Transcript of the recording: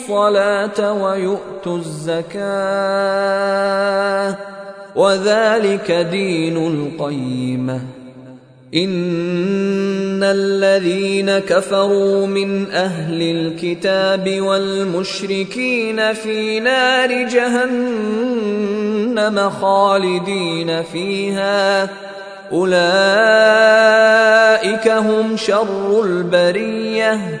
الصلاة ويؤتوا الزكاة وذلك دين القيمه إن الذين كفروا من أهل الكتاب والمشركين في نار جهنم خالدين فيها. أولئك هم شر البرية.